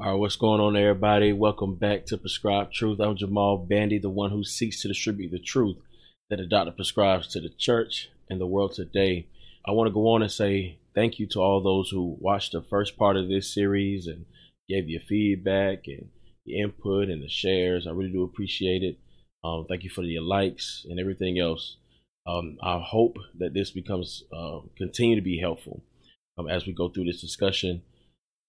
All right, what's going on, everybody? Welcome back to Prescribed Truth. I'm Jamal Bandy, the one who seeks to distribute the truth that the doctor prescribes to the church and the world today. I want to go on and say thank you to all those who watched the first part of this series and gave your feedback and the input and the shares. I really do appreciate it. Um, thank you for your likes and everything else. Um, I hope that this becomes uh, continue to be helpful um, as we go through this discussion.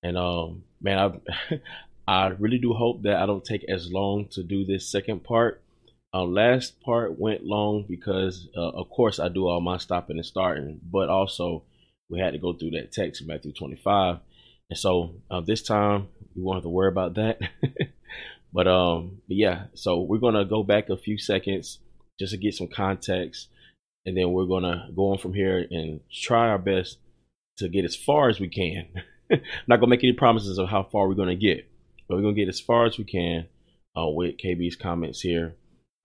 And um, man, I I really do hope that I don't take as long to do this second part. Uh, last part went long because, uh, of course, I do all my stopping and starting, but also we had to go through that text in Matthew 25, and so uh, this time we won't have to worry about that. but um, but yeah, so we're gonna go back a few seconds just to get some context, and then we're gonna go on from here and try our best to get as far as we can. not gonna make any promises of how far we're gonna get, but we're gonna get as far as we can uh, with KB's comments here.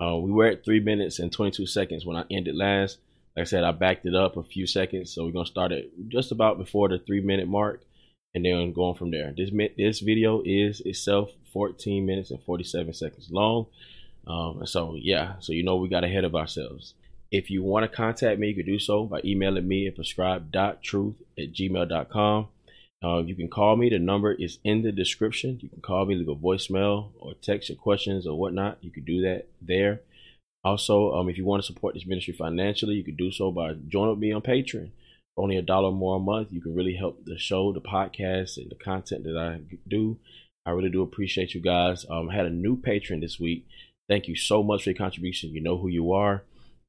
Uh, we were at three minutes and 22 seconds when I ended last. Like I said, I backed it up a few seconds, so we're gonna start it just about before the three minute mark, and then going from there. This this video is itself 14 minutes and 47 seconds long. Um, so yeah, so you know we got ahead of ourselves. If you want to contact me, you can do so by emailing me at prescribe.truth at gmail.com. Uh, you can call me. The number is in the description. You can call me, leave a voicemail, or text your questions or whatnot. You can do that there. Also, um, if you want to support this ministry financially, you can do so by joining me on Patreon. For only a dollar more a month, you can really help the show, the podcast, and the content that I do. I really do appreciate you guys. Um, I had a new patron this week. Thank you so much for your contribution. You know who you are.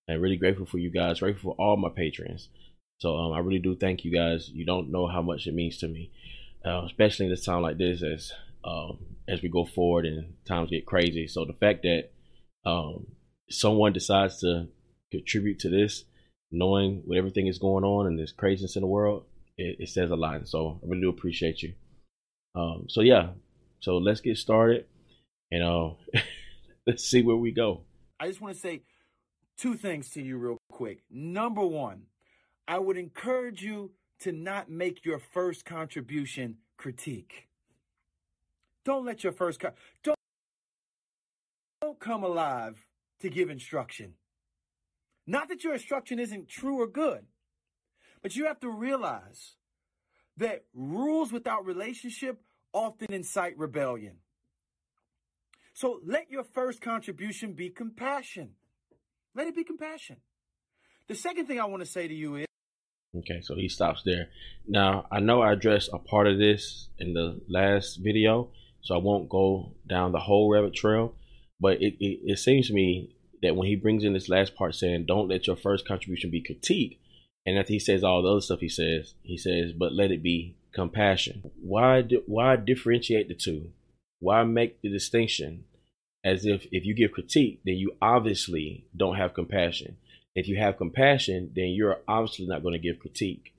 I'm really grateful for you guys. Grateful for all my patrons. So um, I really do thank you guys. You don't know how much it means to me, uh, especially in this time like this as um, as we go forward and times get crazy. So the fact that um, someone decides to contribute to this, knowing what everything is going on and this craziness in the world, it, it says a lot. So I really do appreciate you. Um, so yeah, so let's get started and uh, let's see where we go. I just want to say two things to you real quick. Number one, I would encourage you to not make your first contribution critique. Don't let your first co- don't don't come alive to give instruction. Not that your instruction isn't true or good, but you have to realize that rules without relationship often incite rebellion. So let your first contribution be compassion. Let it be compassion. The second thing I want to say to you is Okay, so he stops there. Now, I know I addressed a part of this in the last video, so I won't go down the whole rabbit trail, but it, it, it seems to me that when he brings in this last part saying, don't let your first contribution be critique, and after he says all the other stuff he says, he says, but let it be compassion. Why, why differentiate the two? Why make the distinction as if if you give critique, then you obviously don't have compassion? If you have compassion, then you're obviously not going to give critique.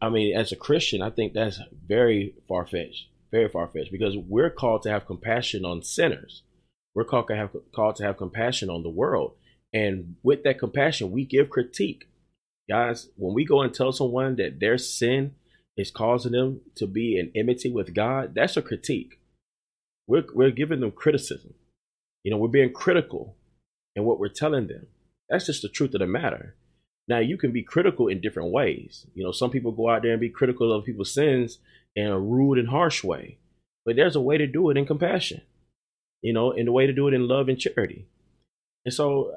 I mean, as a Christian, I think that's very far fetched, very far fetched, because we're called to have compassion on sinners. We're called to have called to have compassion on the world, and with that compassion, we give critique. Guys, when we go and tell someone that their sin is causing them to be in enmity with God, that's a critique. We're we're giving them criticism. You know, we're being critical in what we're telling them. That's just the truth of the matter. Now you can be critical in different ways. You know, some people go out there and be critical of people's sins in a rude and harsh way. But there's a way to do it in compassion. You know, and the way to do it in love and charity. And so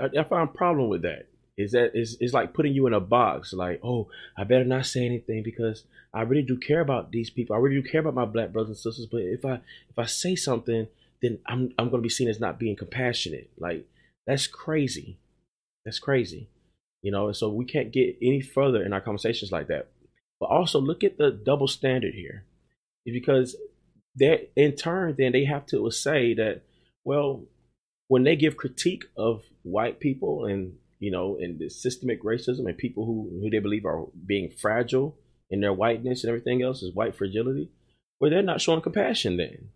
I, I find a problem with that. Is that it's, it's like putting you in a box, like, oh, I better not say anything because I really do care about these people. I really do care about my black brothers and sisters. But if I if I say something, then I'm I'm gonna be seen as not being compassionate. Like that's crazy. That's crazy. You know, so we can't get any further in our conversations like that. But also look at the double standard here. Because that in turn then they have to say that, well, when they give critique of white people and you know, and the systemic racism and people who, who they believe are being fragile in their whiteness and everything else is white fragility, well, they're not showing compassion then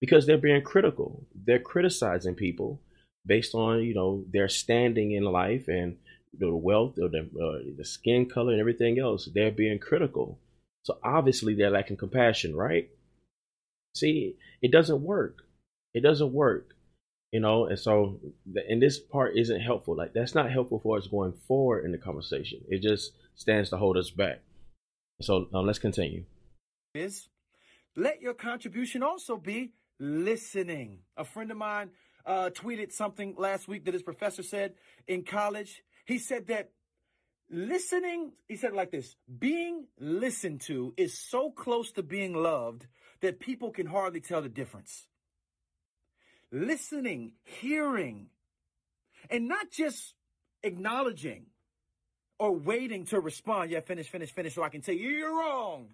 because they're being critical. They're criticizing people based on you know their standing in life and the wealth or the uh, the skin color and everything else. They're being critical, so obviously they're lacking compassion, right? See, it doesn't work. It doesn't work. You know, and so and this part isn't helpful. Like that's not helpful for us going forward in the conversation. It just stands to hold us back. So um, let's continue. Is let your contribution also be listening. A friend of mine uh, tweeted something last week that his professor said in college. He said that listening, he said it like this being listened to is so close to being loved that people can hardly tell the difference. Listening, hearing, and not just acknowledging or waiting to respond. Yeah, finish, finish, finish, so I can tell you you're wrong.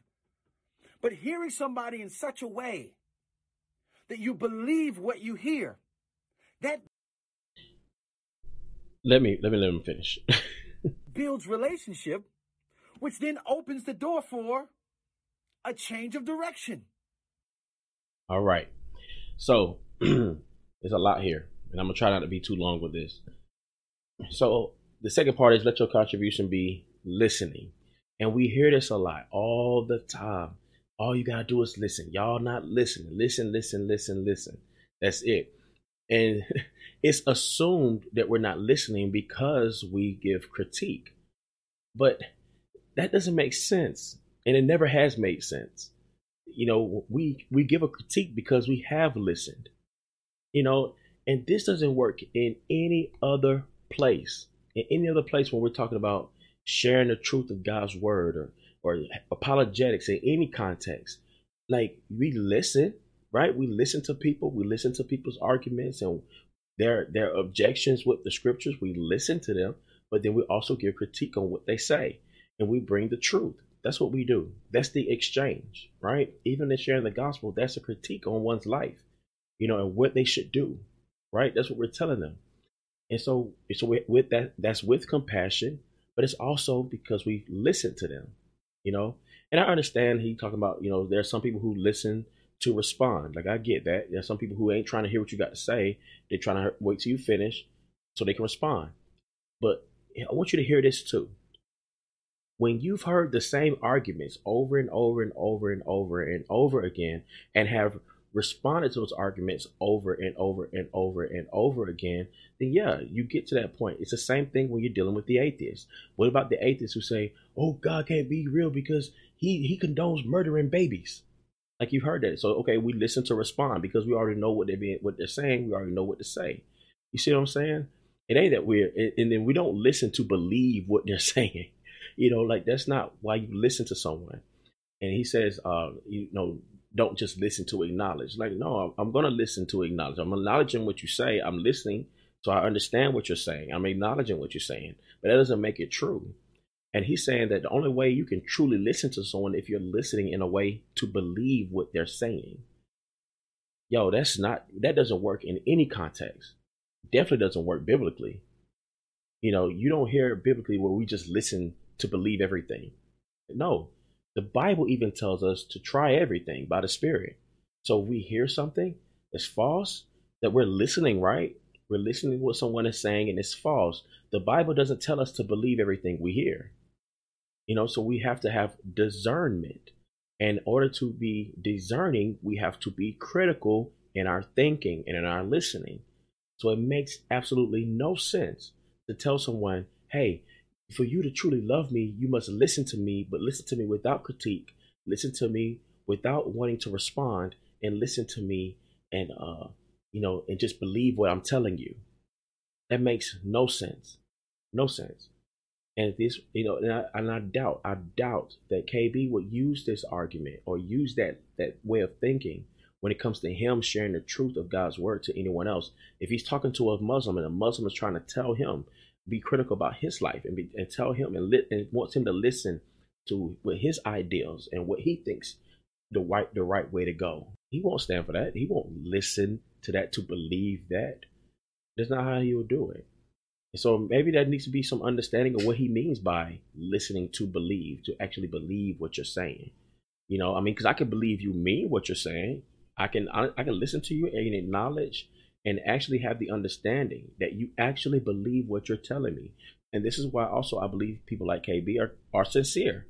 But hearing somebody in such a way that you believe what you hear, that let me let me let him finish. builds relationship, which then opens the door for a change of direction. All right. So there's a lot here, and I'm gonna try not to be too long with this. So the second part is let your contribution be listening. And we hear this a lot all the time. All you gotta do is listen. Y'all not listening. Listen, listen, listen, listen. That's it. And it's assumed that we're not listening because we give critique. But that doesn't make sense. And it never has made sense. You know, we we give a critique because we have listened. You know, and this doesn't work in any other place. In any other place when we're talking about sharing the truth of God's word or or apologetics in any context. Like we listen, right? We listen to people, we listen to people's arguments and their their objections with the scriptures. We listen to them, but then we also give critique on what they say, and we bring the truth. That's what we do. That's the exchange, right? Even in sharing the gospel, that's a critique on one's life, you know, and what they should do, right? That's what we're telling them. And so, so with that, that's with compassion, but it's also because we listen to them, you know. And I understand he talking about, you know, there are some people who listen to respond. Like I get that. There's some people who ain't trying to hear what you got to say. They're trying to wait till you finish so they can respond. But I want you to hear this too. When you've heard the same arguments over and over and over and over and over again and have responded to those arguments over and over and over and over again, then yeah, you get to that point. It's the same thing when you're dealing with the atheists. What about the atheists who say, "Oh, God can't be real because he he condones murdering babies"? Like you've heard that. So okay, we listen to respond because we already know what they're being, what they're saying. We already know what to say. You see what I'm saying? It ain't that weird. And then we don't listen to believe what they're saying. You know, like that's not why you listen to someone. And he says, uh, you know, don't just listen to acknowledge. Like, no, I'm going to listen to acknowledge. I'm acknowledging what you say. I'm listening, so I understand what you're saying. I'm acknowledging what you're saying, but that doesn't make it true. And he's saying that the only way you can truly listen to someone if you're listening in a way to believe what they're saying. Yo, that's not that doesn't work in any context. Definitely doesn't work biblically. You know, you don't hear biblically where we just listen to believe everything. No. The Bible even tells us to try everything by the Spirit. So if we hear something that's false, that we're listening right, we're listening to what someone is saying and it's false. The Bible doesn't tell us to believe everything we hear. You know, so we have to have discernment. And in order to be discerning, we have to be critical in our thinking and in our listening. So it makes absolutely no sense to tell someone, hey, for you to truly love me, you must listen to me, but listen to me without critique, listen to me without wanting to respond, and listen to me and uh you know and just believe what I'm telling you. That makes no sense. No sense. And this, you know, and I, and I doubt, I doubt that KB would use this argument or use that that way of thinking when it comes to him sharing the truth of God's word to anyone else. If he's talking to a Muslim and a Muslim is trying to tell him, be critical about his life and, be, and tell him and, li- and wants him to listen to what his ideals and what he thinks the right the right way to go. He won't stand for that. He won't listen to that to believe that. That's not how he will do it. So maybe there needs to be some understanding of what he means by listening to believe, to actually believe what you're saying. You know, I mean, because I can believe you mean what you're saying. I can I, I can listen to you and acknowledge and actually have the understanding that you actually believe what you're telling me. And this is why also I believe people like KB are, are sincere.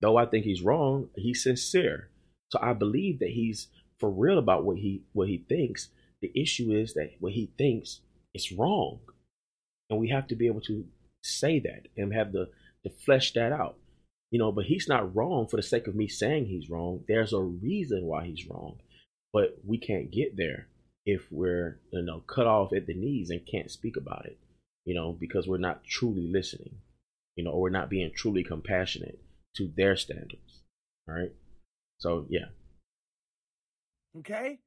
Though I think he's wrong, he's sincere. So I believe that he's for real about what he what he thinks. The issue is that what he thinks is wrong, and we have to be able to say that and have the to flesh that out. You know, but he's not wrong for the sake of me saying he's wrong. There's a reason why he's wrong, but we can't get there if we're you know cut off at the knees and can't speak about it. You know, because we're not truly listening. You know, or we're not being truly compassionate to their standards. All right. So yeah. Okay.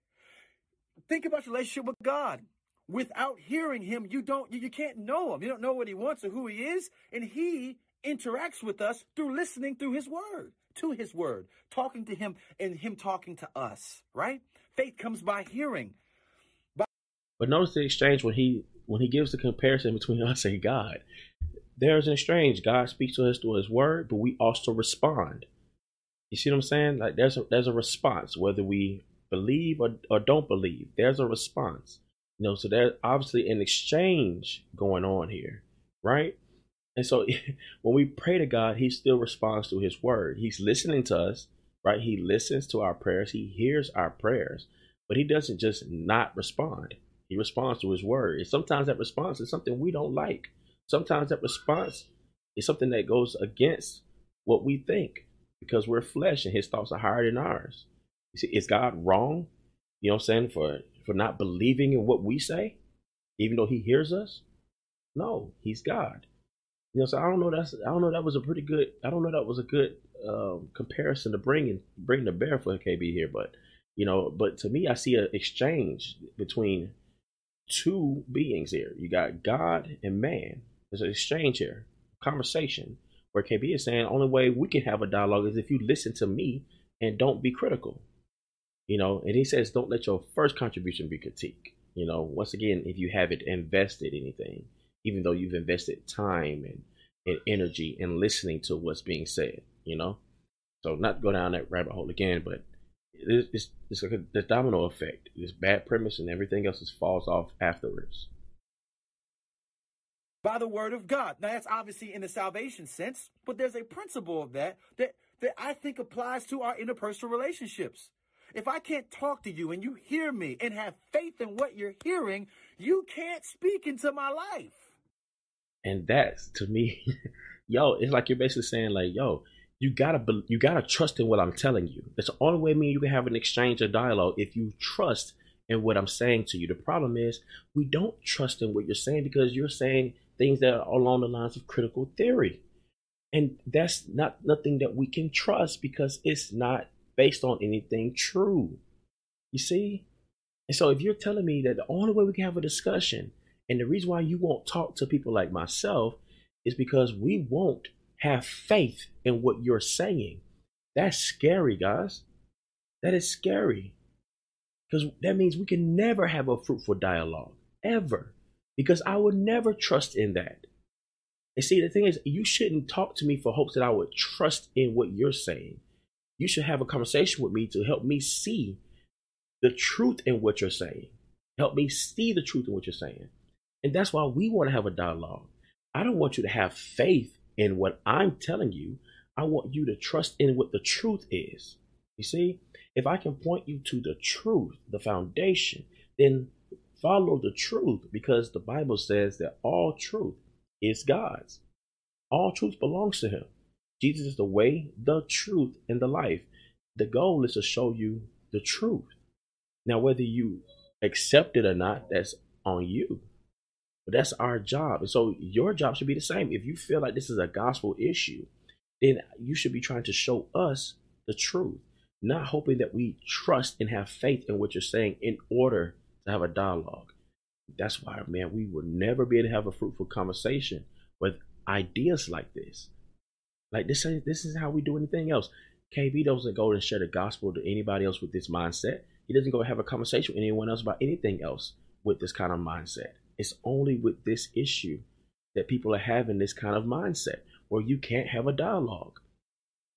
Think about your relationship with God. Without hearing Him, you don't, you, can't know Him. You don't know what He wants or who He is, and He interacts with us through listening through His Word, to His Word, talking to Him, and Him talking to us. Right? Faith comes by hearing. By- but notice the exchange when He when He gives the comparison between us and God. There's an exchange. God speaks to us through His Word, but we also respond. You see what I'm saying? Like there's a, there's a response whether we believe or, or don't believe. There's a response. You know, so there's obviously an exchange going on here, right? And so when we pray to God, He still responds to His word. He's listening to us, right? He listens to our prayers. He hears our prayers, but He doesn't just not respond. He responds to His word. And sometimes that response is something we don't like. Sometimes that response is something that goes against what we think because we're flesh and his thoughts are higher than ours. You see, is God wrong? You know what I'm saying? For for not believing in what we say, even though he hears us? No, he's God. You know, so I don't know that's I don't know that was a pretty good I don't know that was a good um, comparison to bring in bring the bear for KB here, but you know, but to me I see an exchange between two beings here. You got God and man. There's an exchange here, conversation where KB is saying only way we can have a dialogue is if you listen to me and don't be critical. You know, and he says don't let your first contribution be critique. You know, once again, if you haven't invested anything, even though you've invested time and, and energy in listening to what's being said, you know. So not go down that rabbit hole again, but it's, it's like a the domino effect. This bad premise and everything else just falls off afterwards by the word of God. Now that's obviously in the salvation sense, but there's a principle of that that that I think applies to our interpersonal relationships. If I can't talk to you and you hear me and have faith in what you're hearing, you can't speak into my life. And that's to me, yo, it's like you're basically saying like, yo, you gotta you gotta trust in what I'm telling you. That's the only way me and you can have an exchange or dialogue if you trust in what I'm saying to you. The problem is we don't trust in what you're saying because you're saying things that are along the lines of critical theory. And that's not nothing that we can trust because it's not based on anything true. You see? And so if you're telling me that the only way we can have a discussion and the reason why you won't talk to people like myself is because we won't have faith in what you're saying. That's scary, guys. That is scary. Because that means we can never have a fruitful dialogue, ever because I would never trust in that. And see, the thing is, you shouldn't talk to me for hopes that I would trust in what you're saying. You should have a conversation with me to help me see the truth in what you're saying. Help me see the truth in what you're saying. And that's why we want to have a dialogue. I don't want you to have faith in what I'm telling you. I want you to trust in what the truth is. You see, if I can point you to the truth, the foundation, then follow the truth because the Bible says that all truth is God's. All truth belongs to Him. Jesus is the way, the truth, and the life. The goal is to show you the truth. Now, whether you accept it or not, that's on you. But that's our job. And so your job should be the same. If you feel like this is a gospel issue, then you should be trying to show us the truth, not hoping that we trust and have faith in what you're saying in order to have a dialogue. That's why, man, we will never be able to have a fruitful conversation with ideas like this. Like this, this is how we do anything else. KB doesn't go and share the gospel to anybody else with this mindset. He doesn't go have a conversation with anyone else about anything else with this kind of mindset. It's only with this issue that people are having this kind of mindset where you can't have a dialogue.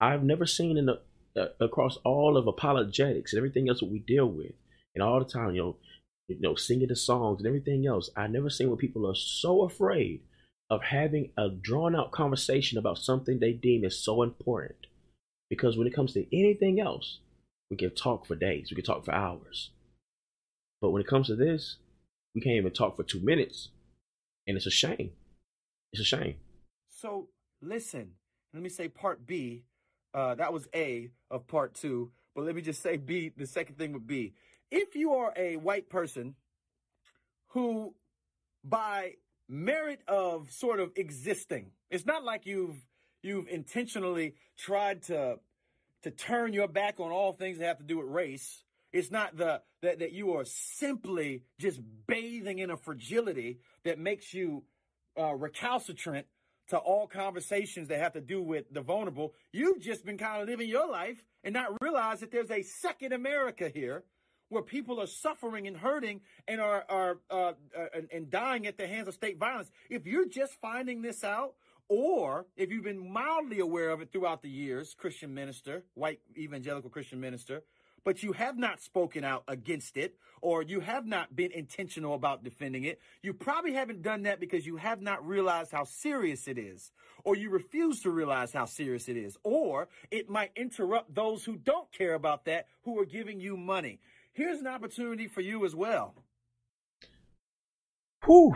I've never seen in the uh, across all of apologetics and everything else that we deal with, and all the time, you know, you know, singing the songs and everything else. I've never seen where people are so afraid of having a drawn out conversation about something they deem is so important. Because when it comes to anything else, We can talk for days. We can talk for hours. But when it comes to this, we can't even talk for two minutes. And it's a shame. It's a shame. So listen, let me say part B. Uh, that was A of part two. But let me just say B, the second thing would be if you are a white person who, by merit of sort of existing, it's not like you've you've intentionally tried to to turn your back on all things that have to do with race. It's not the that, that you are simply just bathing in a fragility that makes you uh, recalcitrant to all conversations that have to do with the vulnerable. You've just been kind of living your life and not realize that there's a second America here where people are suffering and hurting and are, are uh, uh, and dying at the hands of state violence. If you're just finding this out, or if you've been mildly aware of it throughout the years, Christian minister, white evangelical Christian minister, but you have not spoken out against it or you have not been intentional about defending it, you probably haven't done that because you have not realized how serious it is, or you refuse to realize how serious it is, or it might interrupt those who don't care about that who are giving you money. Here's an opportunity for you as well. Whew.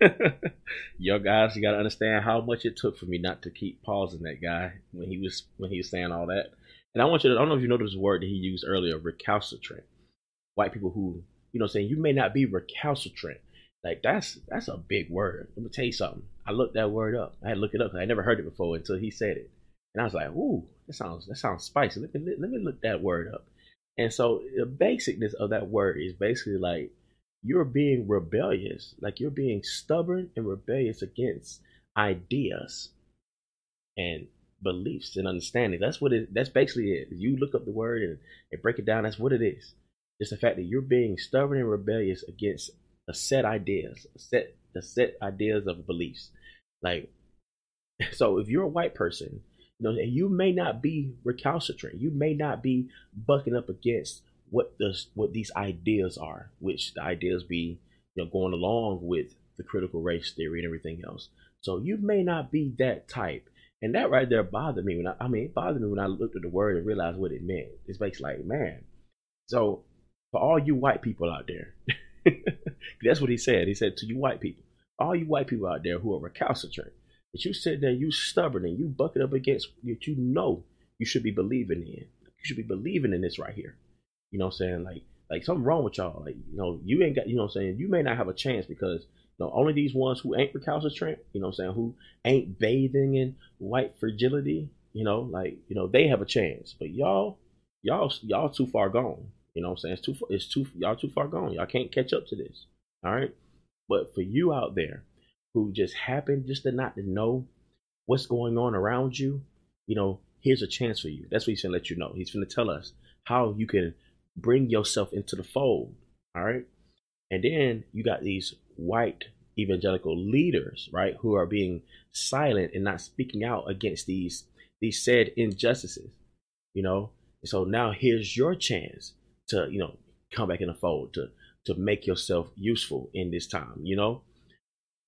Yo, guys, you gotta understand how much it took for me not to keep pausing that guy when he was when he was saying all that. And I want you to, I don't know if you noticed the word that he used earlier, recalcitrant. White people who, you know, saying you may not be recalcitrant. Like that's that's a big word. Let me tell you something. I looked that word up. I had to look it up I never heard it before until he said it. And I was like, ooh, that sounds that sounds spicy. Let me let me look that word up. And so the basicness of that word is basically like you're being rebellious, like you're being stubborn and rebellious against ideas. And beliefs and understanding. That's what it. That's basically it. You look up the word and, and break it down. That's what it is. It's the fact that you're being stubborn and rebellious against a set ideas, a set the set ideas of beliefs. Like, so if you're a white person, you know, you may not be recalcitrant. You may not be bucking up against what the what these ideas are, which the ideas be, you know, going along with the critical race theory and everything else. So you may not be that type. And that right there bothered me when I, I mean, it bothered me when I looked at the word and realized what it meant. It's basically like, man. So for all you white people out there, that's what he said. He said to you white people, all you white people out there who are recalcitrant, that you sit there, you stubborn, and you bucket up against what you know you should be believing in. You should be believing in this right here. You know what I'm saying? Like, like something wrong with y'all. Like, you know, you ain't got, you know what I'm saying? You may not have a chance because know, only these ones who ain't recalcitrant, you know what I'm saying, who ain't bathing in white fragility, you know, like, you know, they have a chance. But y'all, y'all, y'all too far gone. You know what I'm saying? It's too it's too y'all too far gone. Y'all can't catch up to this. All right. But for you out there who just happen just to not to know what's going on around you, you know, here's a chance for you. That's what he's gonna let you know. He's gonna tell us how you can bring yourself into the fold. All right. And then you got these white evangelical leaders, right, who are being silent and not speaking out against these these said injustices, you know. And so now here's your chance to, you know, come back in the fold to to make yourself useful in this time, you know.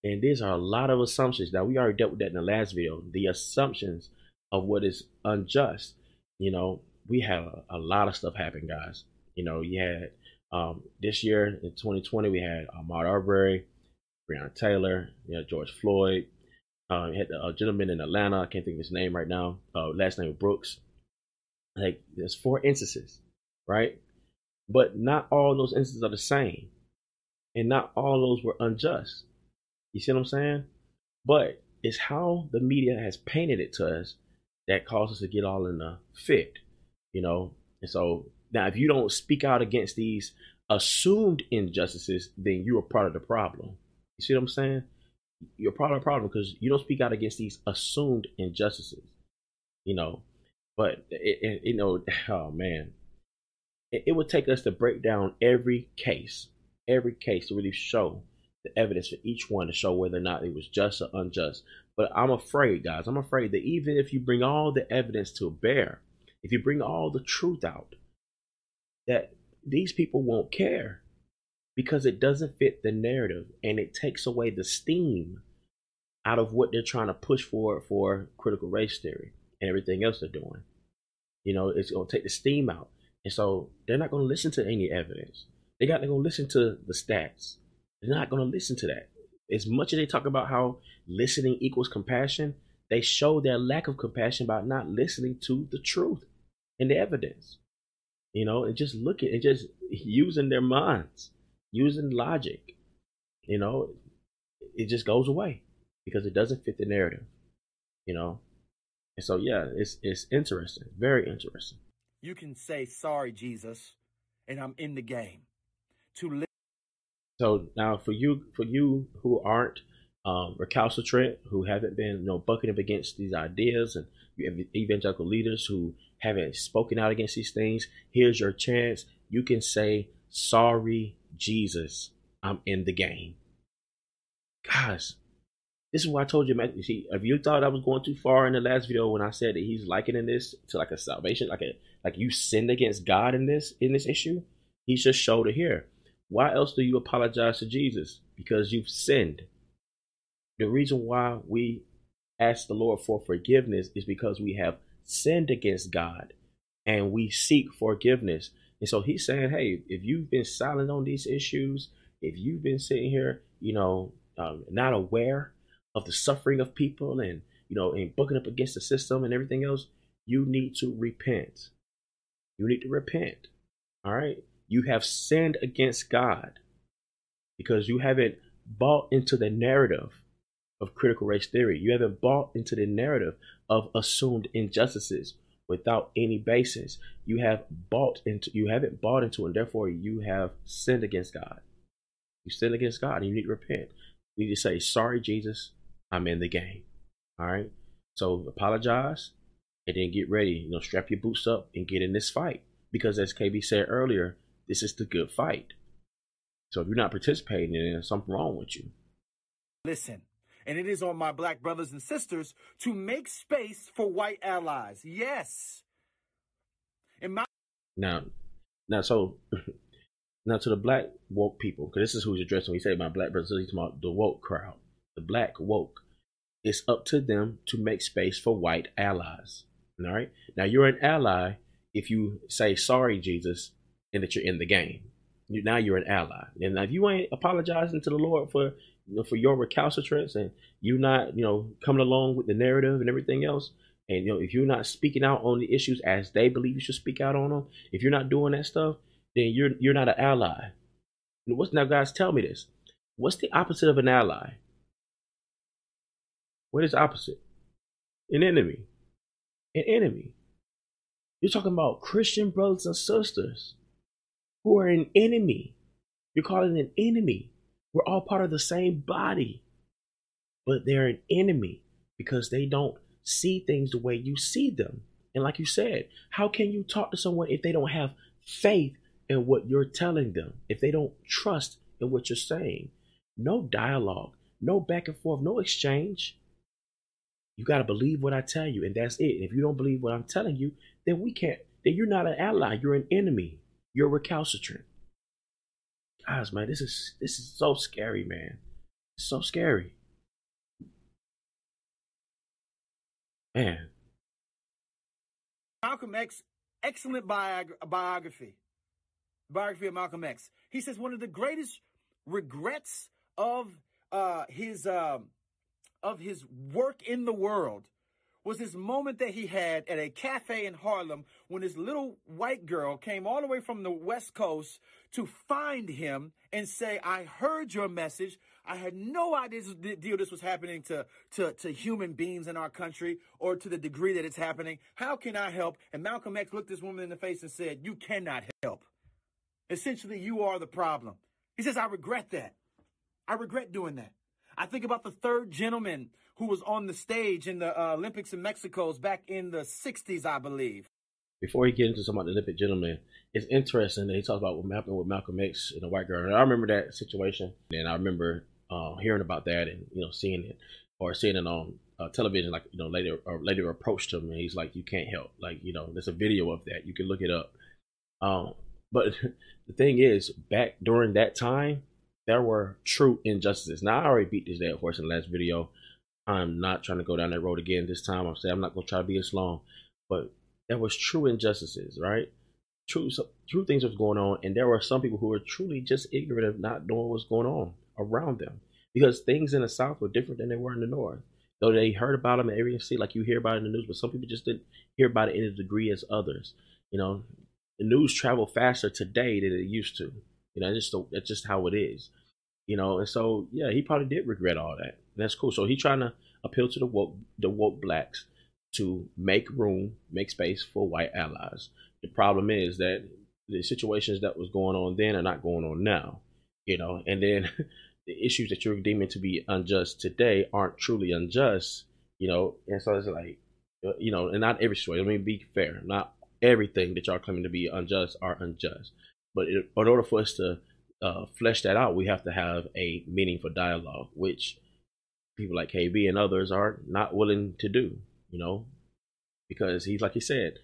And these are a lot of assumptions. Now we already dealt with that in the last video. The assumptions of what is unjust. You know, we had a, a lot of stuff happen, guys. You know, you had um, this year in 2020, we had Ahmaud Arbery, Breonna Taylor, you know, George Floyd. Uh, had a gentleman in Atlanta. I can't think of his name right now. Uh, last name Brooks. Like there's four instances, right? But not all those instances are the same, and not all those were unjust. You see what I'm saying? But it's how the media has painted it to us that causes us to get all in a fit, you know. And so now, if you don't speak out against these assumed injustices, then you are part of the problem. You see what I'm saying? You're part of the problem because you don't speak out against these assumed injustices. You know, but it, it, you know, oh man, it, it would take us to break down every case, every case to really show the evidence for each one to show whether or not it was just or unjust. But I'm afraid, guys, I'm afraid that even if you bring all the evidence to bear, if you bring all the truth out, that these people won't care because it doesn't fit the narrative and it takes away the steam out of what they're trying to push for for critical race theory and everything else they're doing. You know, it's going to take the steam out. And so they're not going to listen to any evidence. They got to go listen to the stats. They're not going to listen to that. As much as they talk about how listening equals compassion, they show their lack of compassion by not listening to the truth and the evidence. You know, and just looking and just using their minds, using logic. You know, it just goes away because it doesn't fit the narrative. You know, and so yeah, it's it's interesting, very interesting. You can say sorry, Jesus, and I'm in the game. To live. So now for you, for you who aren't um, recalcitrant, who haven't been, you know, bucking up against these ideas, and evangelical leaders who haven't spoken out against these things, here's your chance. You can say, "Sorry, Jesus, I'm in the game." Guys, this is why I told you, man. See, if you thought I was going too far in the last video when I said that he's likening this to like a salvation, like a like you sinned against God in this in this issue, he's just showed it here. Why else do you apologize to Jesus? Because you've sinned. The reason why we ask the Lord for forgiveness is because we have sinned against God and we seek forgiveness. And so he's saying, hey, if you've been silent on these issues, if you've been sitting here, you know, um, not aware of the suffering of people and, you know, and bucking up against the system and everything else, you need to repent. You need to repent. All right. You have sinned against God because you haven't bought into the narrative of critical race theory. You haven't bought into the narrative of assumed injustices without any basis. You have bought into you haven't bought into and therefore you have sinned against God. You sinned against God and you need to repent. You need to say, Sorry, Jesus, I'm in the game. All right. So apologize and then get ready. You know, strap your boots up and get in this fight. Because as KB said earlier, this is the good fight. So if you're not participating in it, there's something wrong with you. Listen, and it is on my black brothers and sisters to make space for white allies. Yes. In my now, now, so now to the black woke people, because this is who he's addressing. He said my black brothers, he's talking about the woke crowd, the black woke. It's up to them to make space for white allies. All right. Now you're an ally if you say sorry, Jesus, and that you're in the game. You, now you're an ally. And if you ain't apologizing to the Lord for you know, for your recalcitrance and you not you know coming along with the narrative and everything else, and you know if you're not speaking out on the issues as they believe you should speak out on them, if you're not doing that stuff, then you're you're not an ally. what's now, guys? Tell me this. What's the opposite of an ally? What is opposite? An enemy. An enemy. You're talking about Christian brothers and sisters who are an enemy. You're calling an enemy. We're all part of the same body, but they're an enemy because they don't see things the way you see them. And like you said, how can you talk to someone if they don't have faith in what you're telling them, if they don't trust in what you're saying? No dialogue, no back and forth, no exchange. You got to believe what I tell you, and that's it. And if you don't believe what I'm telling you, then we can't, then you're not an ally, you're an enemy. You're recalcitrant. Guys, man, this is this is so scary, man. It's so scary. Man. Malcolm X, excellent biog- biography. Biography of Malcolm X. He says one of the greatest regrets of uh, his uh, of his work in the world was this moment that he had at a cafe in Harlem when this little white girl came all the way from the West Coast to find him and say, I heard your message. I had no idea this was happening to, to, to human beings in our country or to the degree that it's happening. How can I help? And Malcolm X looked this woman in the face and said, You cannot help. Essentially, you are the problem. He says, I regret that. I regret doing that. I think about the third gentleman who was on the stage in the uh, Olympics in Mexico's back in the 60s, I believe. Before he gets into some about the Olympic gentleman, it's interesting that he talks about what happened with Malcolm X and the white girl. And I remember that situation, and I remember uh, hearing about that and you know seeing it or seeing it on uh, television. Like you know, later or later approached him, and he's like, "You can't help." Like you know, there's a video of that. You can look it up. Um, but the thing is, back during that time, there were true injustices. Now I already beat this dead horse in the last video. I'm not trying to go down that road again this time. I'm saying I'm not gonna try to be as long, but there was true injustices, right? true true things was going on, and there were some people who were truly just ignorant of not knowing what's going on around them because things in the South were different than they were in the North. Though they heard about them and everything, see like you hear about it in the news, but some people just didn't hear about it in a degree as others. You know, the news travel faster today than it used to. You know, just that's just how it is. You know, and so yeah, he probably did regret all that. And that's cool. So he's trying to appeal to the woke the woke blacks to make room, make space for white allies. The problem is that the situations that was going on then are not going on now. You know, and then the issues that you're deeming to be unjust today aren't truly unjust. You know, and so it's like, uh, you know, and not every story. Let me be fair. Not everything that y'all claiming to be unjust are unjust. But in order for us to uh, flesh that out, we have to have a meaningful dialogue, which people like KB and others are not willing to do. You know, because he's like he said,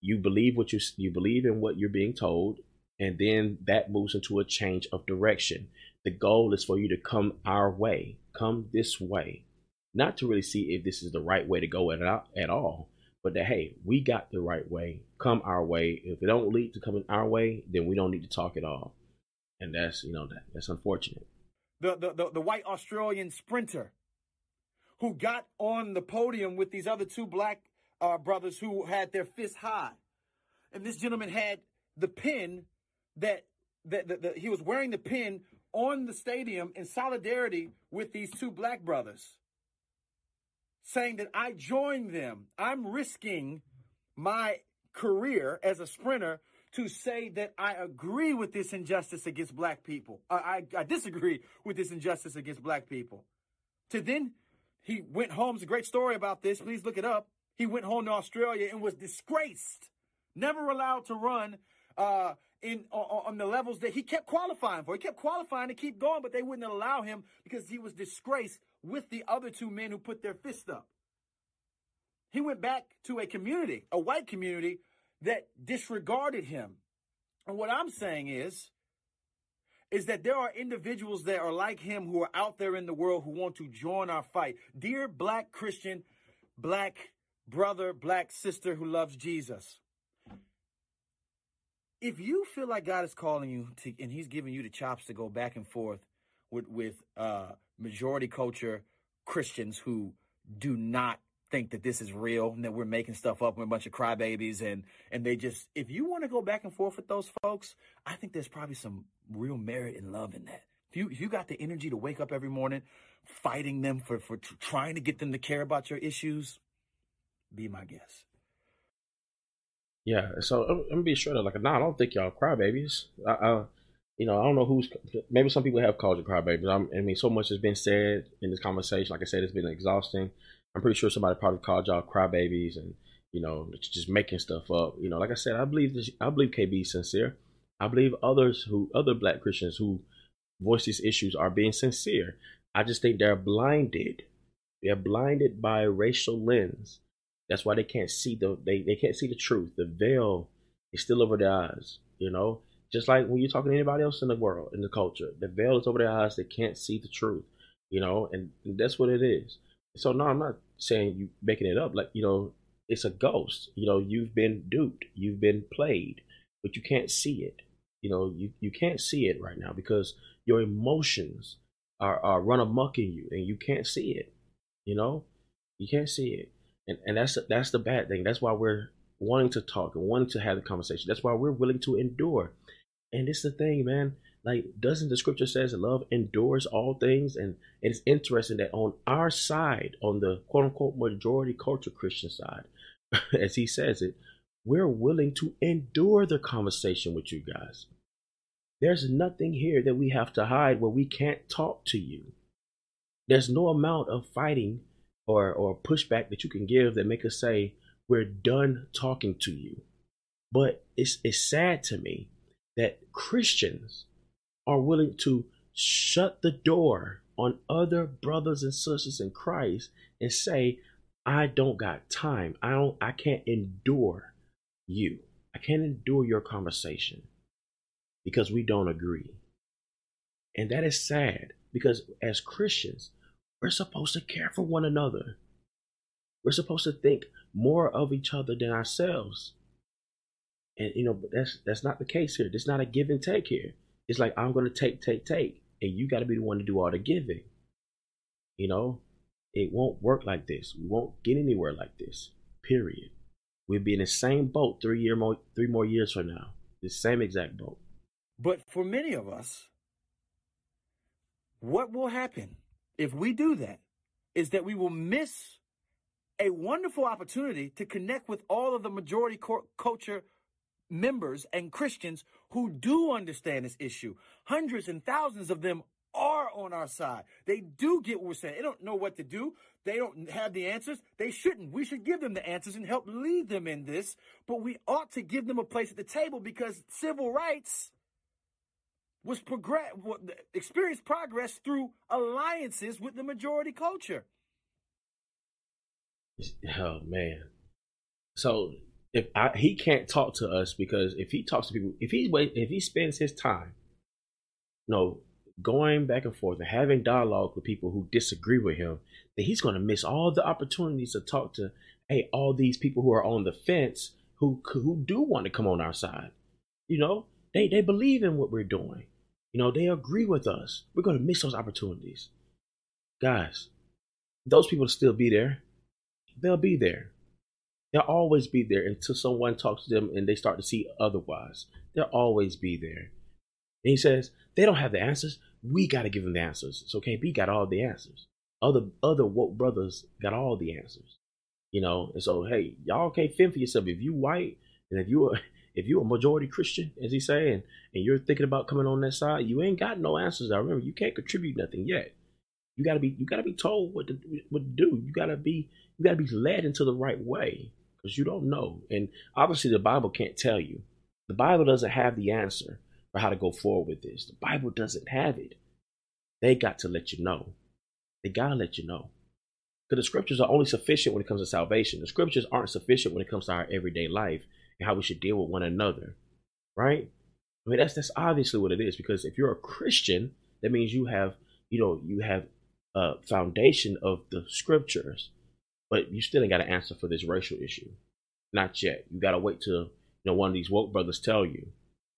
you believe what you you believe in what you're being told, and then that moves into a change of direction. The goal is for you to come our way, come this way, not to really see if this is the right way to go at, at all, but that hey, we got the right way. Come our way. If it don't lead to coming our way, then we don't need to talk at all. And that's you know that that's unfortunate. The the the, the white Australian sprinter who got on the podium with these other two black uh, brothers who had their fists high, and this gentleman had the pin that that, that, that he was wearing the pin on the stadium in solidarity with these two black brothers saying that I joined them. I'm risking my career as a sprinter to say that I agree with this injustice against black people. I, I, I disagree with this injustice against black people. To then, he went home. It's a great story about this. Please look it up. He went home to Australia and was disgraced, never allowed to run uh, in on, on the levels that he kept qualifying for. He kept qualifying to keep going, but they wouldn't allow him because he was disgraced with the other two men who put their fist up. He went back to a community, a white community that disregarded him. And what I'm saying is, is that there are individuals that are like him who are out there in the world who want to join our fight. Dear black Christian, black brother, black sister who loves Jesus. If you feel like God is calling you to, and he's giving you the chops to go back and forth with, with, uh, majority culture Christians who do not think that this is real and that we're making stuff up. We're a bunch of crybabies and and they just if you want to go back and forth with those folks, I think there's probably some real merit and love in that. If you if you got the energy to wake up every morning fighting them for for trying to get them to care about your issues, be my guest. Yeah, so I'm, gonna be straight up like, nah, I don't think y'all crybabies. I, I you know, I don't know who's maybe some people have called you crybabies. I'm, I mean, so much has been said in this conversation. Like I said, it's been exhausting. I'm pretty sure somebody probably called y'all crybabies and you know just making stuff up. You know, like I said, I believe this, I believe KB sincere. I believe others who other Black Christians who voice these issues are being sincere. I just think they're blinded. They're blinded by a racial lens. That's why they can't see the they, they can't see the truth. The veil is still over their eyes. You know, just like when you're talking to anybody else in the world, in the culture, the veil is over their eyes. They can't see the truth, you know, and that's what it is. So no, I'm not saying you making it up. Like you know, it's a ghost. You know, you've been duped, you've been played, but you can't see it. You know, you you can't see it right now because your emotions are, are run amok in you, and you can't see it. You know, you can't see it, and and that's that's the bad thing. That's why we're wanting to talk and wanting to have the conversation. That's why we're willing to endure and it's the thing, man. Like, doesn't the scripture says love endures all things? And it's interesting that on our side, on the quote unquote majority culture Christian side, as he says it, we're willing to endure the conversation with you guys. There's nothing here that we have to hide where we can't talk to you. There's no amount of fighting or, or pushback that you can give that make us say we're done talking to you. But it's it's sad to me that Christians are willing to shut the door on other brothers and sisters in Christ and say, I don't got time. I don't I can't endure you. I can't endure your conversation because we don't agree. And that is sad because as Christians, we're supposed to care for one another. We're supposed to think more of each other than ourselves. And you know, but that's that's not the case here. It's not a give and take here. It's like I'm gonna take, take, take, and you got to be the one to do all the giving. You know, it won't work like this. We won't get anywhere like this. Period. We'll be in the same boat three year more three more years from now. The same exact boat. But for many of us, what will happen if we do that is that we will miss a wonderful opportunity to connect with all of the majority culture members and Christians who do understand this issue. Hundreds and thousands of them are on our side. They do get what we're saying. They don't know what to do. They don't have the answers. They shouldn't. We should give them the answers and help lead them in this. But we ought to give them a place at the table because civil rights was progress experienced progress through alliances with the majority culture. Oh man. So if I, he can't talk to us because if he talks to people, if he wait, if he spends his time, you know, going back and forth and having dialogue with people who disagree with him, then he's going to miss all the opportunities to talk to, hey, all these people who are on the fence who who do want to come on our side. You know, they they believe in what we're doing. You know, they agree with us. We're going to miss those opportunities, guys. Those people will still be there. They'll be there. They'll always be there until someone talks to them and they start to see otherwise. They'll always be there. And he says, they don't have the answers. We got to give them the answers. So KB got all the answers. Other other woke brothers got all the answers. You know, and so hey, y'all can't fend for yourself. If you white and if you are if you're a majority Christian, as he's saying, and you're thinking about coming on that side, you ain't got no answers. I remember you can't contribute nothing yet. You gotta be you gotta be told what to what to do. You gotta be you gotta be led into the right way you don't know. And obviously, the Bible can't tell you. The Bible doesn't have the answer for how to go forward with this. The Bible doesn't have it. They got to let you know. They got to let you know. Because the scriptures are only sufficient when it comes to salvation. The scriptures aren't sufficient when it comes to our everyday life and how we should deal with one another. Right? I mean, that's that's obviously what it is. Because if you're a Christian, that means you have, you know, you have a foundation of the scriptures but you still ain't got an answer for this racial issue. Not yet. You got to wait till you know one of these woke brothers tell you.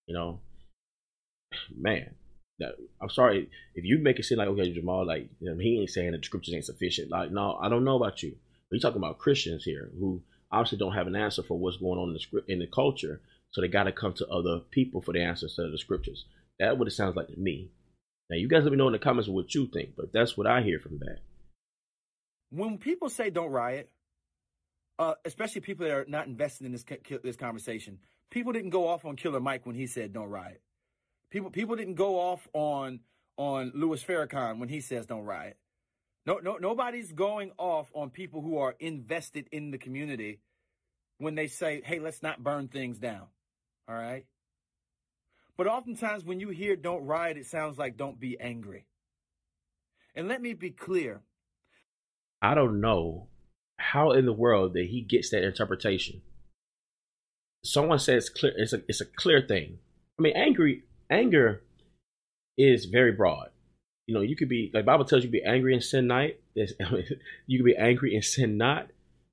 You know, man. I'm sorry if you make it seem like okay, Jamal, like you know, he ain't saying the scriptures ain't sufficient. Like, no, I don't know about you. But you're talking about Christians here who obviously don't have an answer for what's going on in the script in the culture, so they got to come to other people for the answers to the scriptures. That's what it sounds like to me. Now, you guys let me know in the comments what you think, but that's what I hear from that when people say don't riot, uh, especially people that are not invested in this this conversation, people didn't go off on Killer Mike when he said don't riot. People people didn't go off on on Louis Farrakhan when he says don't riot. No, no, nobody's going off on people who are invested in the community when they say, "Hey, let's not burn things down." All right. But oftentimes, when you hear "don't riot," it sounds like "don't be angry." And let me be clear: I don't know how in the world that he gets that interpretation. Someone says clear it's a it's a clear thing. I mean, angry anger is very broad. You know, you could be like Bible tells you be angry and sin not. you could be angry and sin not.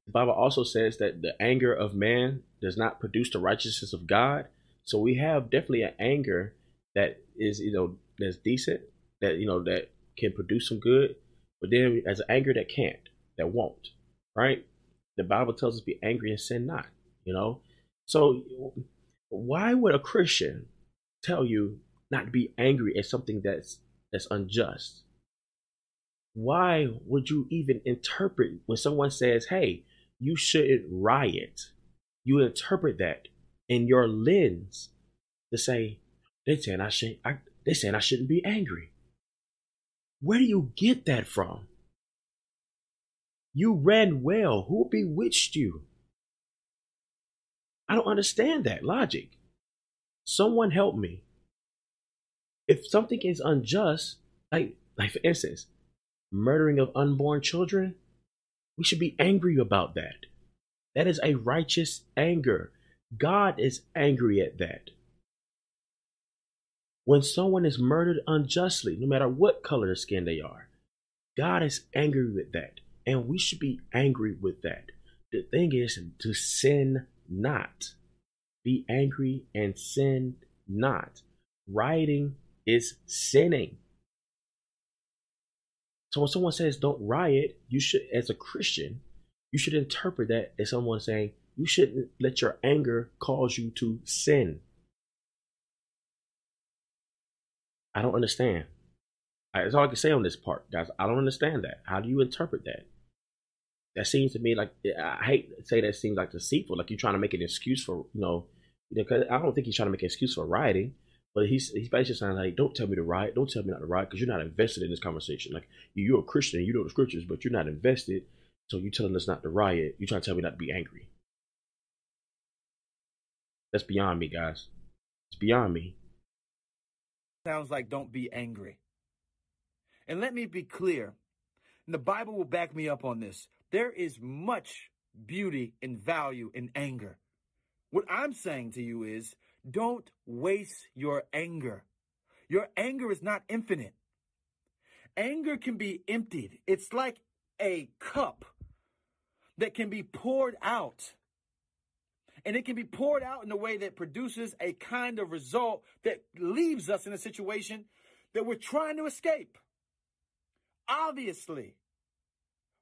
The Bible also says that the anger of man does not produce the righteousness of God. So we have definitely an anger that is, you know, that's decent, that you know, that can produce some good. But then as an anger that can't, that won't, right? The Bible tells us be angry and sin not, you know? So why would a Christian tell you not to be angry at something that's that's unjust? Why would you even interpret when someone says, hey, you shouldn't riot? You interpret that in your lens to say, they saying I should I, they saying I shouldn't be angry. Where do you get that from? You ran well. Who bewitched you? I don't understand that logic. Someone help me. If something is unjust, like, like for instance, murdering of unborn children, we should be angry about that. That is a righteous anger. God is angry at that. When someone is murdered unjustly, no matter what color of skin they are, God is angry with that. And we should be angry with that. The thing is to sin not. Be angry and sin not. Rioting is sinning. So when someone says don't riot, you should, as a Christian, you should interpret that as someone saying you shouldn't let your anger cause you to sin. I don't understand. That's all I can say on this part, guys. I don't understand that. How do you interpret that? That seems to me like I hate to say that seems like deceitful, like you're trying to make an excuse for you know, because I don't think he's trying to make an excuse for rioting, but he's he's basically saying like, don't tell me to riot, don't tell me not to riot, because you're not invested in this conversation. Like you're a Christian, you know the scriptures, but you're not invested. So you're telling us not to riot. You're trying to tell me not to be angry. That's beyond me, guys. It's beyond me. Sounds like don't be angry. And let me be clear, and the Bible will back me up on this. There is much beauty and value in anger. What I'm saying to you is don't waste your anger. Your anger is not infinite. Anger can be emptied. It's like a cup that can be poured out and it can be poured out in a way that produces a kind of result that leaves us in a situation that we're trying to escape. Obviously,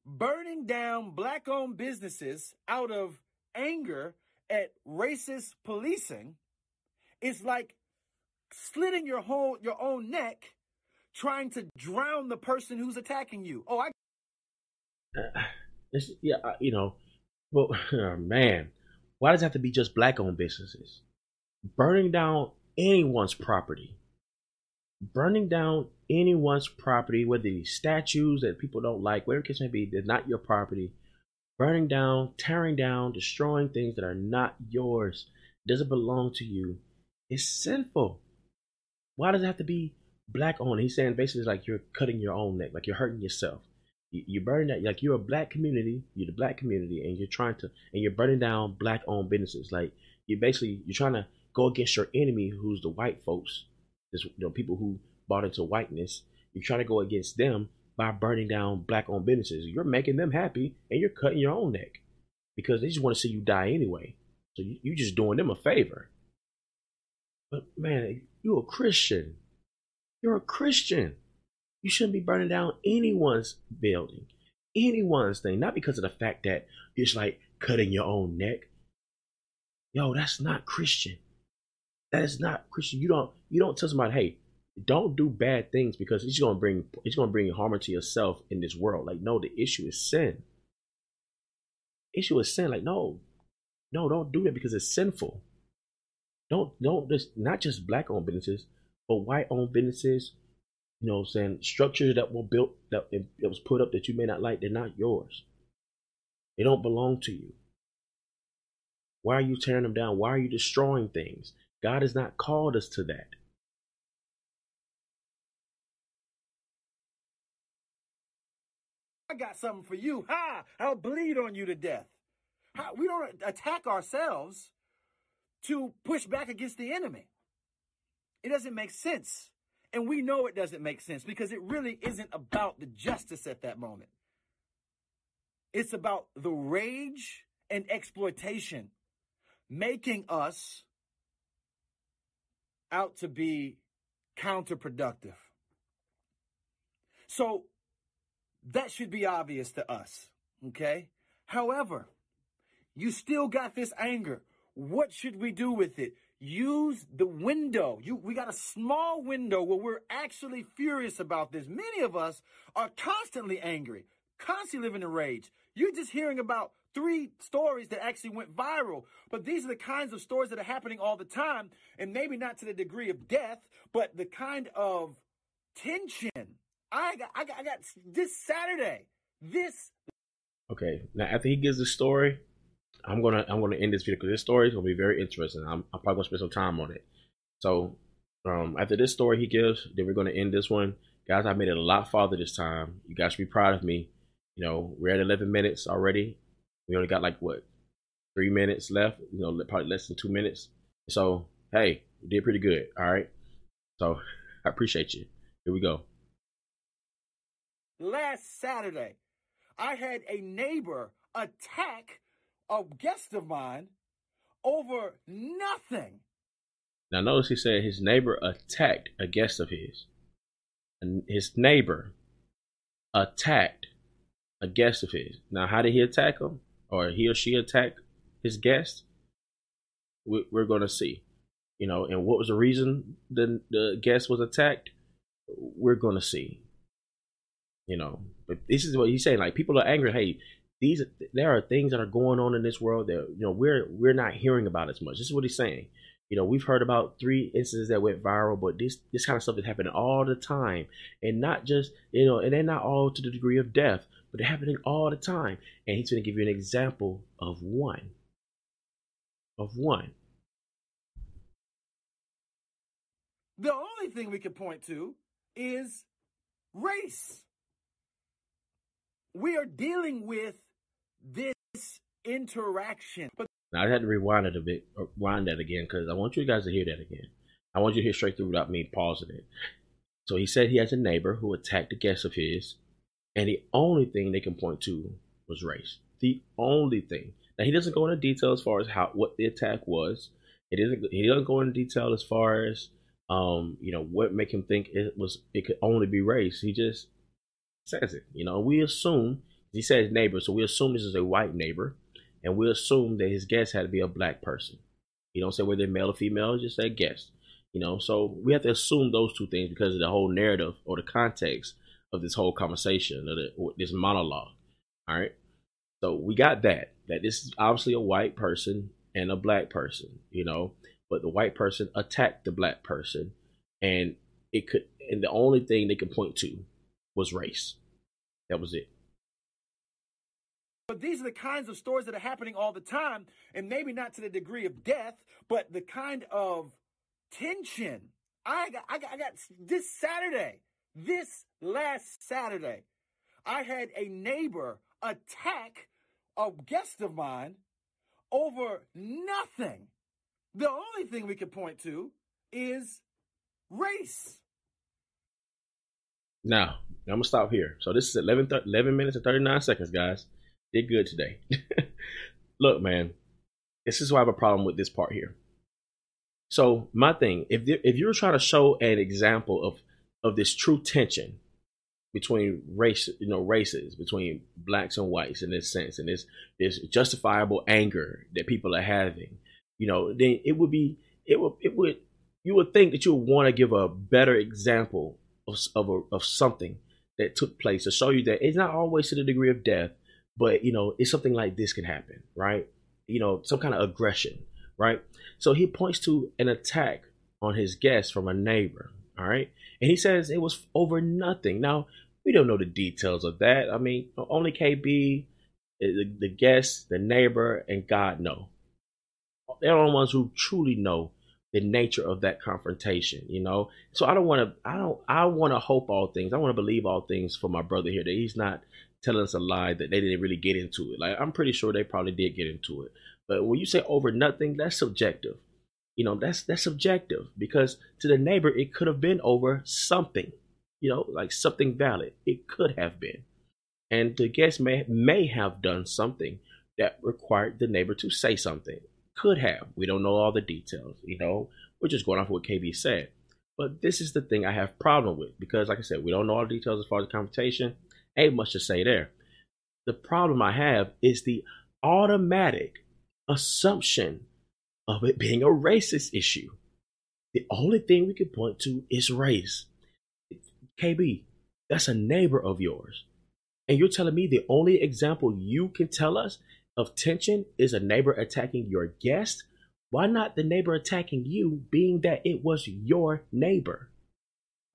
burning down black owned businesses out of anger at racist policing is like slitting your whole your own neck trying to drown the person who's attacking you. Oh, I uh, yeah, you know, well, man, why does it have to be just black owned businesses? Burning down anyone's property. Burning down anyone's property, whether these statues that people don't like, whatever it may be, they're not your property. Burning down, tearing down, destroying things that are not yours, doesn't belong to you, is sinful. Why does it have to be black owned? He's saying basically like you're cutting your own neck, like you're hurting yourself you're burning that like you're a black community you're the black community and you're trying to and you're burning down black owned businesses. Like you're basically you're trying to go against your enemy who's the white folks this you know people who bought into whiteness. You're trying to go against them by burning down black owned businesses. You're making them happy and you're cutting your own neck because they just want to see you die anyway. So you, you're just doing them a favor. But man you're a christian. You're a christian you shouldn't be burning down anyone's building, anyone's thing, not because of the fact that it's like cutting your own neck. Yo, that's not Christian. That is not Christian. You don't you don't tell somebody, hey, don't do bad things because it's gonna bring it's gonna bring harm to yourself in this world. Like, no, the issue is sin. Issue is sin. Like, no, no, don't do that because it's sinful. Don't don't just not just black owned businesses, but white owned businesses, you know what I'm saying, structures that were built that, that was put up that you may not like, they're not yours. They don't belong to you. Why are you tearing them down? Why are you destroying things? God has not called us to that. I got something for you. Ha! I'll bleed on you to death. We don't attack ourselves to push back against the enemy. It doesn't make sense. And we know it doesn't make sense because it really isn't about the justice at that moment. It's about the rage and exploitation making us out to be counterproductive. So that should be obvious to us, okay? However, you still got this anger. What should we do with it? Use the window. You, we got a small window where we're actually furious about this. Many of us are constantly angry, constantly living in rage. You're just hearing about three stories that actually went viral, but these are the kinds of stories that are happening all the time, and maybe not to the degree of death, but the kind of tension. I got, I got, I got this Saturday. This. Okay, now after he gives the story, I'm gonna I'm gonna end this video because this story is gonna be very interesting. I'm, I'm probably gonna spend some time on it. So um, after this story he gives, then we're gonna end this one, guys. I made it a lot farther this time. You guys should be proud of me. You know, we're at 11 minutes already. We only got like what three minutes left. You know, probably less than two minutes. So hey, we did pretty good. All right. So I appreciate you. Here we go. Last Saturday, I had a neighbor attack a guest of mine over nothing. Now, notice he said his neighbor attacked a guest of his. And his neighbor attacked a guest of his. Now, how did he attack him? Or he or she attack his guest? We're going to see. You know, and what was the reason the, the guest was attacked? We're going to see. You know, but this is what he's saying. Like, people are angry. Hey, these there are things that are going on in this world that you know we're we're not hearing about as much. This is what he's saying. You know, we've heard about three instances that went viral, but this this kind of stuff is happening all the time, and not just you know, and they're not all to the degree of death, but they're happening all the time. And he's going to give you an example of one. Of one. The only thing we can point to is race. We are dealing with this interaction. But now I had to rewind it a bit, rewind that again, because I want you guys to hear that again. I want you to hear straight through without me pausing it. So he said he has a neighbor who attacked a guest of his, and the only thing they can point to was race. The only thing. Now he doesn't go into detail as far as how what the attack was. It isn't. He doesn't go into detail as far as um, you know, what make him think it was it could only be race. He just says it. You know, we assume he says neighbor, so we assume this is a white neighbor, and we assume that his guest had to be a black person. He don't say whether they're male or female, just say guest. You know, so we have to assume those two things because of the whole narrative or the context of this whole conversation, or, the, or this monologue. All right. So we got that. That this is obviously a white person and a black person, you know, but the white person attacked the black person, and it could, and the only thing they could point to was race. That was it. But these are the kinds of stories that are happening all the time, and maybe not to the degree of death, but the kind of tension. I got, I got, I got this Saturday, this last Saturday, I had a neighbor attack a guest of mine over nothing. The only thing we can point to is race. Now, I'm gonna stop here. So this is 11, 11 minutes and 39 seconds, guys. Did good today. Look, man, this is why I have a problem with this part here. So my thing, if if you're trying to show an example of of this true tension between race, you know, races between blacks and whites in this sense, and this this justifiable anger that people are having, you know, then it would be it would it would you would think that you would want to give a better example of of, a, of something that took place to show you that it's not always to the degree of death, but you know, it's something like this can happen, right? You know, some kind of aggression, right? So he points to an attack on his guest from a neighbor, all right? And he says it was over nothing. Now, we don't know the details of that. I mean, only KB, eh, the, the guest, the neighbor, and God know. They're the ones who truly know the nature of that confrontation, you know. So I don't want to, I don't, I want to hope all things. I want to believe all things for my brother here that he's not telling us a lie that they didn't really get into it. Like I'm pretty sure they probably did get into it. But when you say over nothing, that's subjective. You know, that's that's subjective because to the neighbor it could have been over something. You know, like something valid. It could have been. And the guest may may have done something that required the neighbor to say something. Could have. We don't know all the details. You know, we're just going off what KB said. But this is the thing I have problem with because, like I said, we don't know all the details as far as the confrontation. Ain't much to say there. The problem I have is the automatic assumption of it being a racist issue. The only thing we can point to is race. KB, that's a neighbor of yours. And you're telling me the only example you can tell us of tension is a neighbor attacking your guest? Why not the neighbor attacking you, being that it was your neighbor?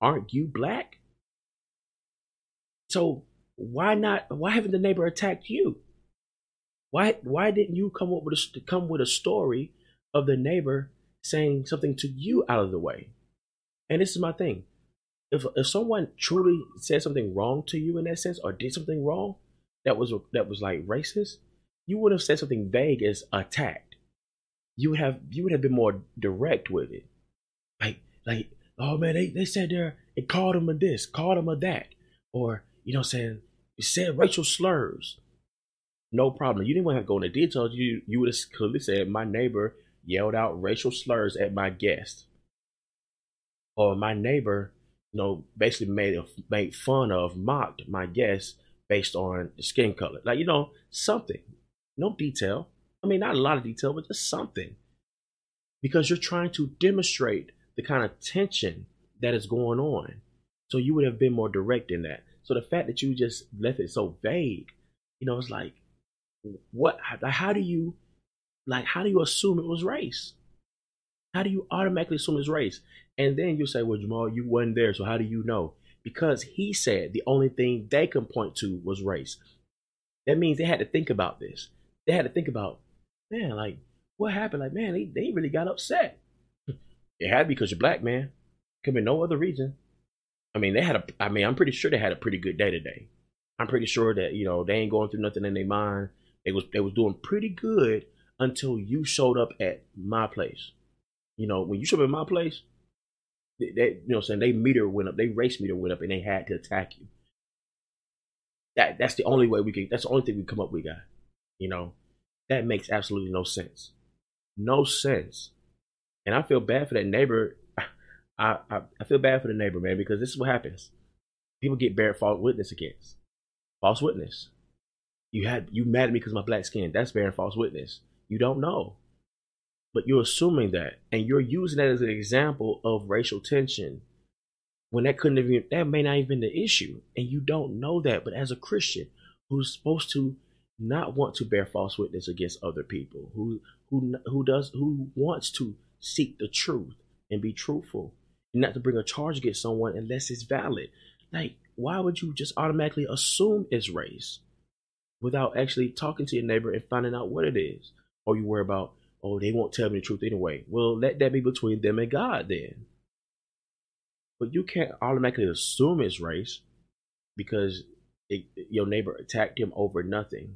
Aren't you black? So why not? Why haven't the neighbor attacked you? Why why didn't you come up with a, come with a story of the neighbor saying something to you out of the way? And this is my thing. If if someone truly said something wrong to you in that sense or did something wrong that was that was like racist, you would have said something vague as attacked. You would have you would have been more direct with it. Like like oh man, they, they said there it called him a this, called him a that. Or, you know saying, it said racial slurs. No problem. You didn't want to go into details. You you would have clearly said my neighbor yelled out racial slurs at my guest, or my neighbor, you know, basically made made fun of, mocked my guest based on the skin color. Like you know something, no detail. I mean, not a lot of detail, but just something, because you're trying to demonstrate the kind of tension that is going on. So you would have been more direct in that. So the fact that you just left it so vague, you know, it's like, what? How do you, like, how do you assume it was race? How do you automatically assume it's race? And then you say, well, Jamal, you wasn't there, so how do you know? Because he said the only thing they can point to was race. That means they had to think about this. They had to think about, man, like, what happened? Like, man, they, they really got upset. it had to be because you're black, man. Could be no other reason. I mean, they had a. I mean, I'm pretty sure they had a pretty good day today. I'm pretty sure that you know they ain't going through nothing in their mind. They was they was doing pretty good until you showed up at my place. You know, when you showed up at my place, they, they you know, saying they meter went up, they race meter went up, and they had to attack you. That that's the only way we can. That's the only thing we come up with, guy. You know, that makes absolutely no sense. No sense. And I feel bad for that neighbor I, I, I feel bad for the neighbor, man, because this is what happens. People get bear false witness against. False witness. You had you mad at me because my black skin. That's bearing false witness. You don't know. But you're assuming that. And you're using that as an example of racial tension. When that couldn't have even that may not even been the issue. And you don't know that. But as a Christian who's supposed to not want to bear false witness against other people, who who who does who wants to seek the truth and be truthful not to bring a charge against someone unless it's valid. Like, why would you just automatically assume it's race without actually talking to your neighbor and finding out what it is? Or you worry about, oh, they won't tell me the truth anyway. Well, let that be between them and God then. But you can't automatically assume it's race because it, your neighbor attacked him over nothing.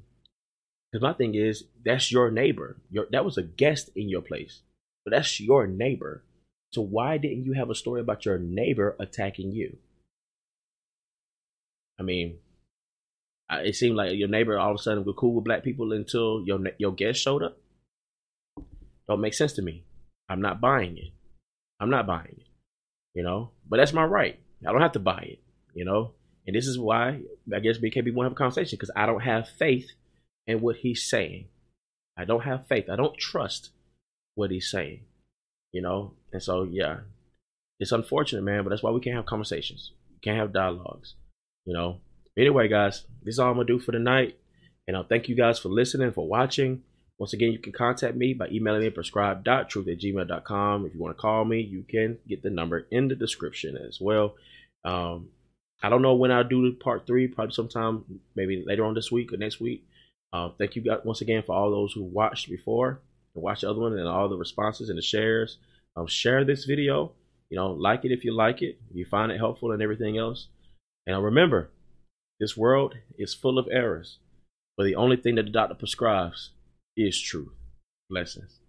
Because my thing is, that's your neighbor. Your, that was a guest in your place, but that's your neighbor. So why didn't you have a story about your neighbor attacking you? I mean, it seemed like your neighbor all of a sudden was cool with black people until your your guest showed up. Don't make sense to me. I'm not buying it. I'm not buying it. You know, but that's my right. I don't have to buy it. You know, and this is why I guess BKB won't have a conversation because I don't have faith in what he's saying. I don't have faith. I don't trust what he's saying you know. And so yeah, it's unfortunate, man, but that's why we can't have conversations. We can't have dialogues, you know. Anyway, guys, this is all I'm gonna do for tonight. And I'll thank you guys for listening, for watching. Once again, you can contact me by emailing me prescribe.truth at gmail.com. If you want to call me, you can get the number in the description as well. Um, I don't know when I'll do part three, probably sometime maybe later on this week or next week. Uh, thank you guys once again for all those who watched before and watch the other one and all the responses and the shares. Um, share this video. You know, like it if you like it, if you find it helpful and everything else. And remember, this world is full of errors, but the only thing that the doctor prescribes is truth. Blessings.